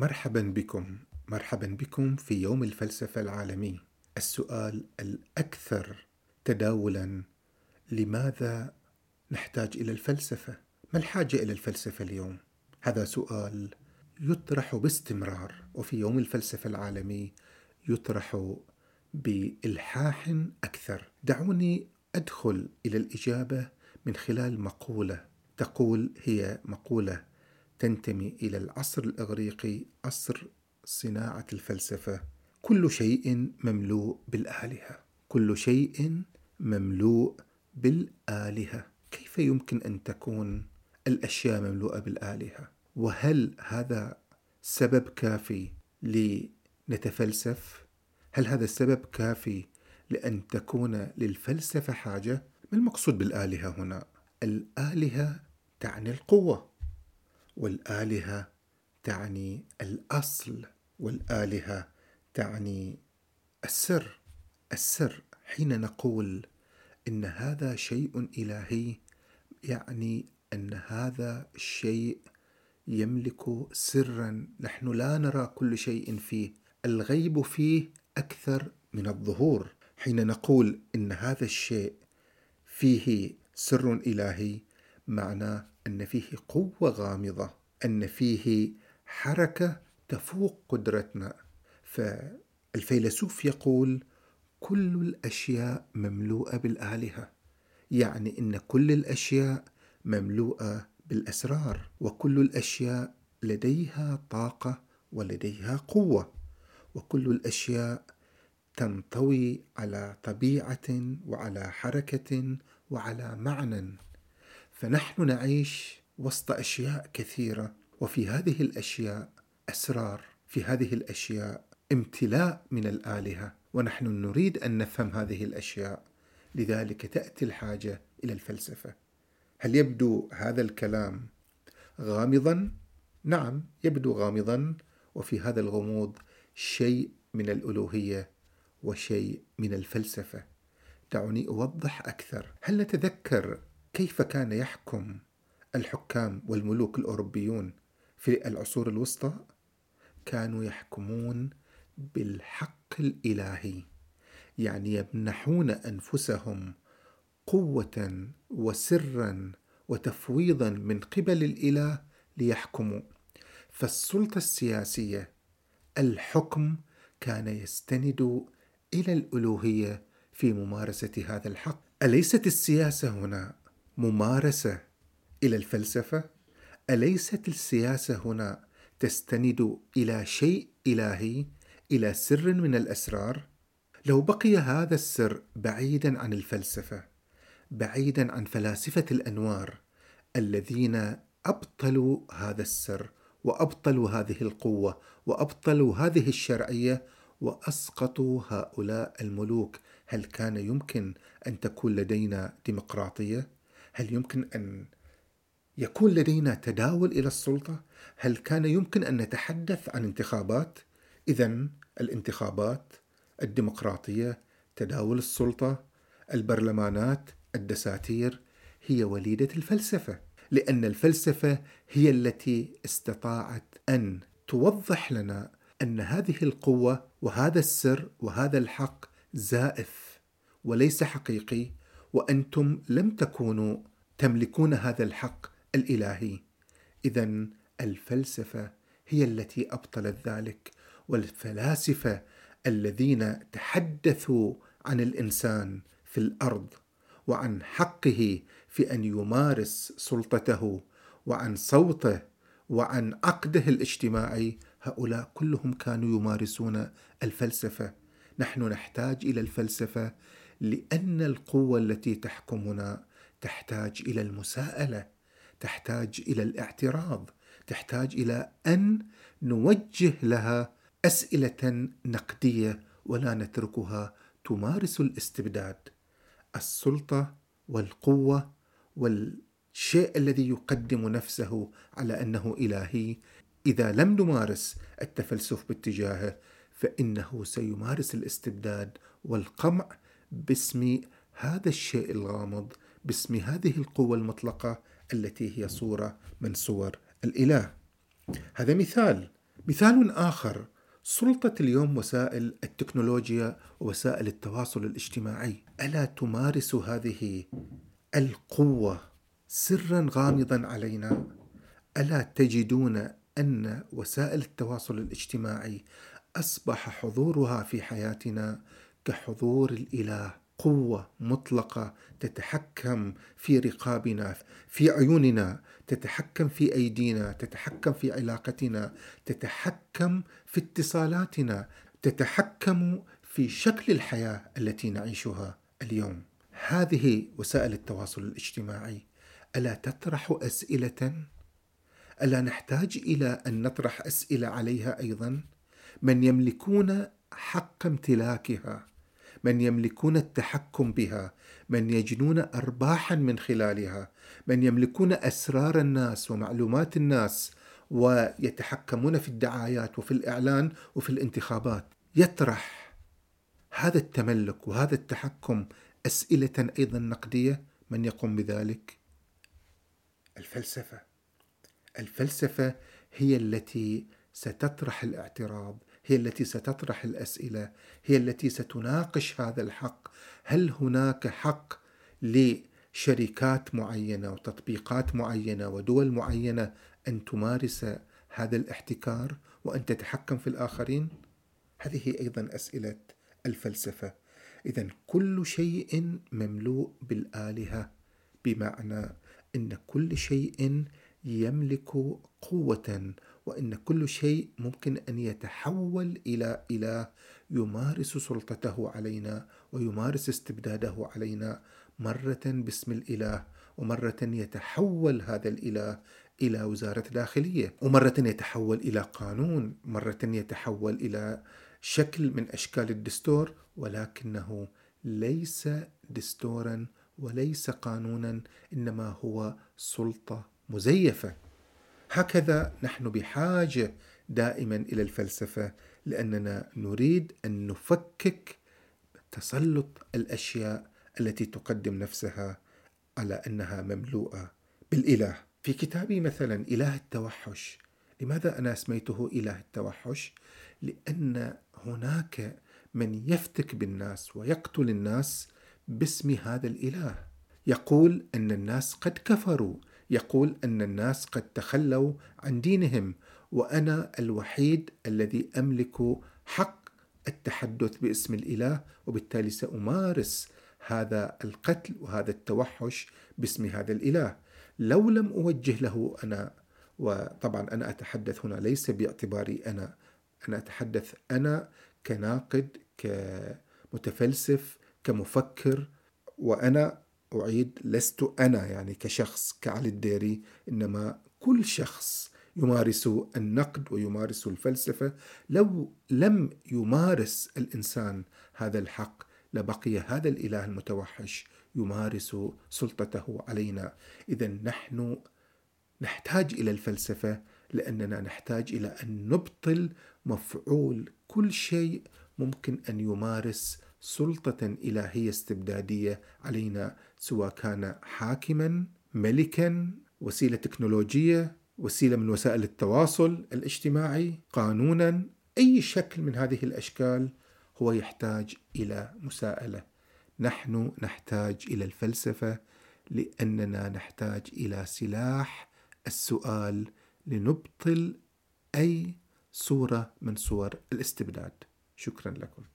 مرحبا بكم. مرحبا بكم في يوم الفلسفة العالمي. السؤال الأكثر تداولا لماذا نحتاج إلى الفلسفة؟ ما الحاجة إلى الفلسفة اليوم؟ هذا سؤال يطرح باستمرار وفي يوم الفلسفة العالمي يطرح بإلحاح أكثر. دعوني أدخل إلى الإجابة من خلال مقولة تقول هي مقولة تنتمي إلى العصر الإغريقي عصر صناعة الفلسفة. كل شيء مملوء بالآلهة. كل شيء مملوء بالآلهة. كيف يمكن أن تكون الأشياء مملوءة بالآلهة؟ وهل هذا سبب كافي لنتفلسف؟ هل هذا السبب كافي لأن تكون للفلسفة حاجة؟ ما المقصود بالآلهة هنا؟ الآلهة تعني القوة. والآلهة تعني الأصل والآلهة تعني السر. السر حين نقول إن هذا شيء إلهي يعني أن هذا الشيء يملك سرا. نحن لا نرى كل شيء فيه. الغيب فيه أكثر من الظهور. حين نقول إن هذا الشيء فيه سر إلهي معناه أن فيه قوة غامضة أن فيه حركة تفوق قدرتنا. فالفيلسوف يقول كل الأشياء مملوءة بالآلهة. يعني إن كل الأشياء مملوءة بالأسرار وكل الأشياء لديها طاقة ولديها قوة. وكل الأشياء تنطوي على طبيعة وعلى حركة وعلى معنى. فنحن نعيش وسط أشياء كثيرة وفي هذه الأشياء أسرار في هذه الأشياء امتلاء من الآلهة ونحن نريد أن نفهم هذه الأشياء. لذلك تأتي الحاجة إلى الفلسفة. هل يبدو هذا الكلام غامضا؟ نعم يبدو غامضا وفي هذا الغموض شيء من الألوهية وشيء من الفلسفة. دعوني أوضح أكثر. هل نتذكر كيف كان يحكم الحكام والملوك الأوروبيون في العصور الوسطى؟ كانوا يحكمون بالحق الإلهي يعني يمنحون أنفسهم قوة وسرا وتفويضا من قبل الإله ليحكموا. فالسلطة السياسية الحكم كان يستند إلى الألوهية في ممارسة هذا الحق. أليست السياسة هنا ممارسة إلى الفلسفة؟ أليست السياسة هنا تستند إلى شيء إلهي إلى سر من الأسرار؟ لو بقي هذا السر بعيدا عن الفلسفة بعيدا عن فلاسفة الأنوار الذين أبطلوا هذا السر وأبطلوا هذه القوة وأبطلوا هذه الشرعية وأسقطوا هؤلاء الملوك هل كان يمكن أن تكون لدينا ديمقراطية؟ هل يمكن أن يكون لدينا تداول إلى السلطة؟ هل كان يمكن أن نتحدث عن انتخابات؟ اذا الانتخابات الديمقراطية تداول السلطة البرلمانات الدساتير هي وليدة الفلسفة لأن الفلسفة هي التي استطاعت أن توضح لنا أن هذه القوة وهذا السر وهذا الحق زائف وليس حقيقي وأنتم لم تكونوا تملكون هذا الحق الإلهي. اذا الفلسفة هي التي أبطلت ذلك والفلاسفة الذين تحدثوا عن الإنسان في الأرض وعن حقه في أن يمارس سلطته وعن صوته وعن عقده الاجتماعي هؤلاء كلهم كانوا يمارسون الفلسفة. نحن نحتاج إلى الفلسفة لأن القوة التي تحكمنا تحتاج إلى المساءلة تحتاج إلى الاعتراض تحتاج إلى أن نوجه لها أسئلة نقدية ولا نتركها تمارس الاستبداد. السلطة والقوة والشيء الذي يقدم نفسه على أنه إلهي إذا لم نمارس التفلسف باتجاهه فإنه سيمارس الاستبداد والقمع باسم هذا الشيء الغامض باسم هذه القوة المطلقة التي هي صورة من صور الإله. هذا مثال. مثال آخر. سلطة اليوم وسائل التكنولوجيا ووسائل التواصل الاجتماعي. ألا تمارس هذه القوة سرا غامضا علينا؟ ألا تجدون أن وسائل التواصل الاجتماعي أصبح حضورها في حياتنا كحضور الإله قوة مطلقة تتحكم في رقابنا في عيوننا تتحكم في أيدينا تتحكم في علاقتنا تتحكم في اتصالاتنا تتحكم في شكل الحياة التي نعيشها اليوم. هذه وسائل التواصل الاجتماعي. ألا تطرح أسئلة؟ ألا نحتاج إلى أن نطرح أسئلة عليها أيضا؟ من يملكون حق امتلاكها من يملكون التحكم بها من يجنون ارباحا من خلالها من يملكون أسرار الناس ومعلومات الناس ويتحكمون في الدعايات وفي الإعلان وفي الانتخابات. يطرح هذا التملك وهذا التحكم أسئلة أيضا نقدية من يقوم بذلك؟ الفلسفة. الفلسفة هي التي ستطرح الاعتراض هي التي ستطرح الأسئلة هي التي ستناقش هذا الحق. هل هناك حق لشركات معينة وتطبيقات معينة ودول معينة أن تمارس هذا الاحتكار وأن تتحكم في الآخرين؟ هذه أيضا أسئلة الفلسفة. اذا كل شيء مملوء بالآلهة بمعنى إن كل شيء يملك قوة وإن كل شيء ممكن أن يتحول إلى اله يمارس سلطته علينا ويمارس استبداده علينا مرة باسم الإله ومرة يتحول هذا الإله إلى وزارة داخلية ومرة يتحول إلى قانون مرة يتحول إلى شكل من أشكال الدستور ولكنه ليس دستورا وليس قانونا إنما هو سلطة مزيفة. هكذا نحن بحاجة دائما إلى الفلسفة لأننا نريد أن نفكك تسلط الأشياء التي تقدم نفسها على أنها مملوءة بالإله. في كتابي مثلا إله التوحش، لماذا أنا أسميته إله التوحش؟ لأن هناك من يفتك بالناس ويقتل الناس باسم هذا الإله. يقول أن الناس قد كفروا يقول أن الناس قد تخلوا عن دينهم وأنا الوحيد الذي أملك حق التحدث باسم الإله وبالتالي سأمارس هذا القتل وهذا التوحش باسم هذا الإله. لو لم أوجه له أنا وطبعا أنا أتحدث هنا ليس باعتباري أنا أنا أتحدث أنا كناقد كمتفلسف كمفكر وأنا أعيد لست أنا يعني كشخص كعلي الديري إنما كل شخص يمارس النقد ويمارس الفلسفة. لو لم يمارس الإنسان هذا الحق لبقي هذا الإله المتوحش يمارس سلطته علينا. إذا نحن نحتاج إلى الفلسفة لأننا نحتاج إلى أن نبطل مفعول كل شيء ممكن أن يمارس سلطة إلهية استبدادية علينا. سواء كان حاكما ملكا وسيلة تكنولوجية وسيلة من وسائل التواصل الاجتماعي قانونا أي شكل من هذه الأشكال هو يحتاج إلى مساءلة. نحن نحتاج إلى الفلسفة لأننا نحتاج إلى سلاح السؤال لنبطل أي صورة من صور الاستبداد. شكرا لكم.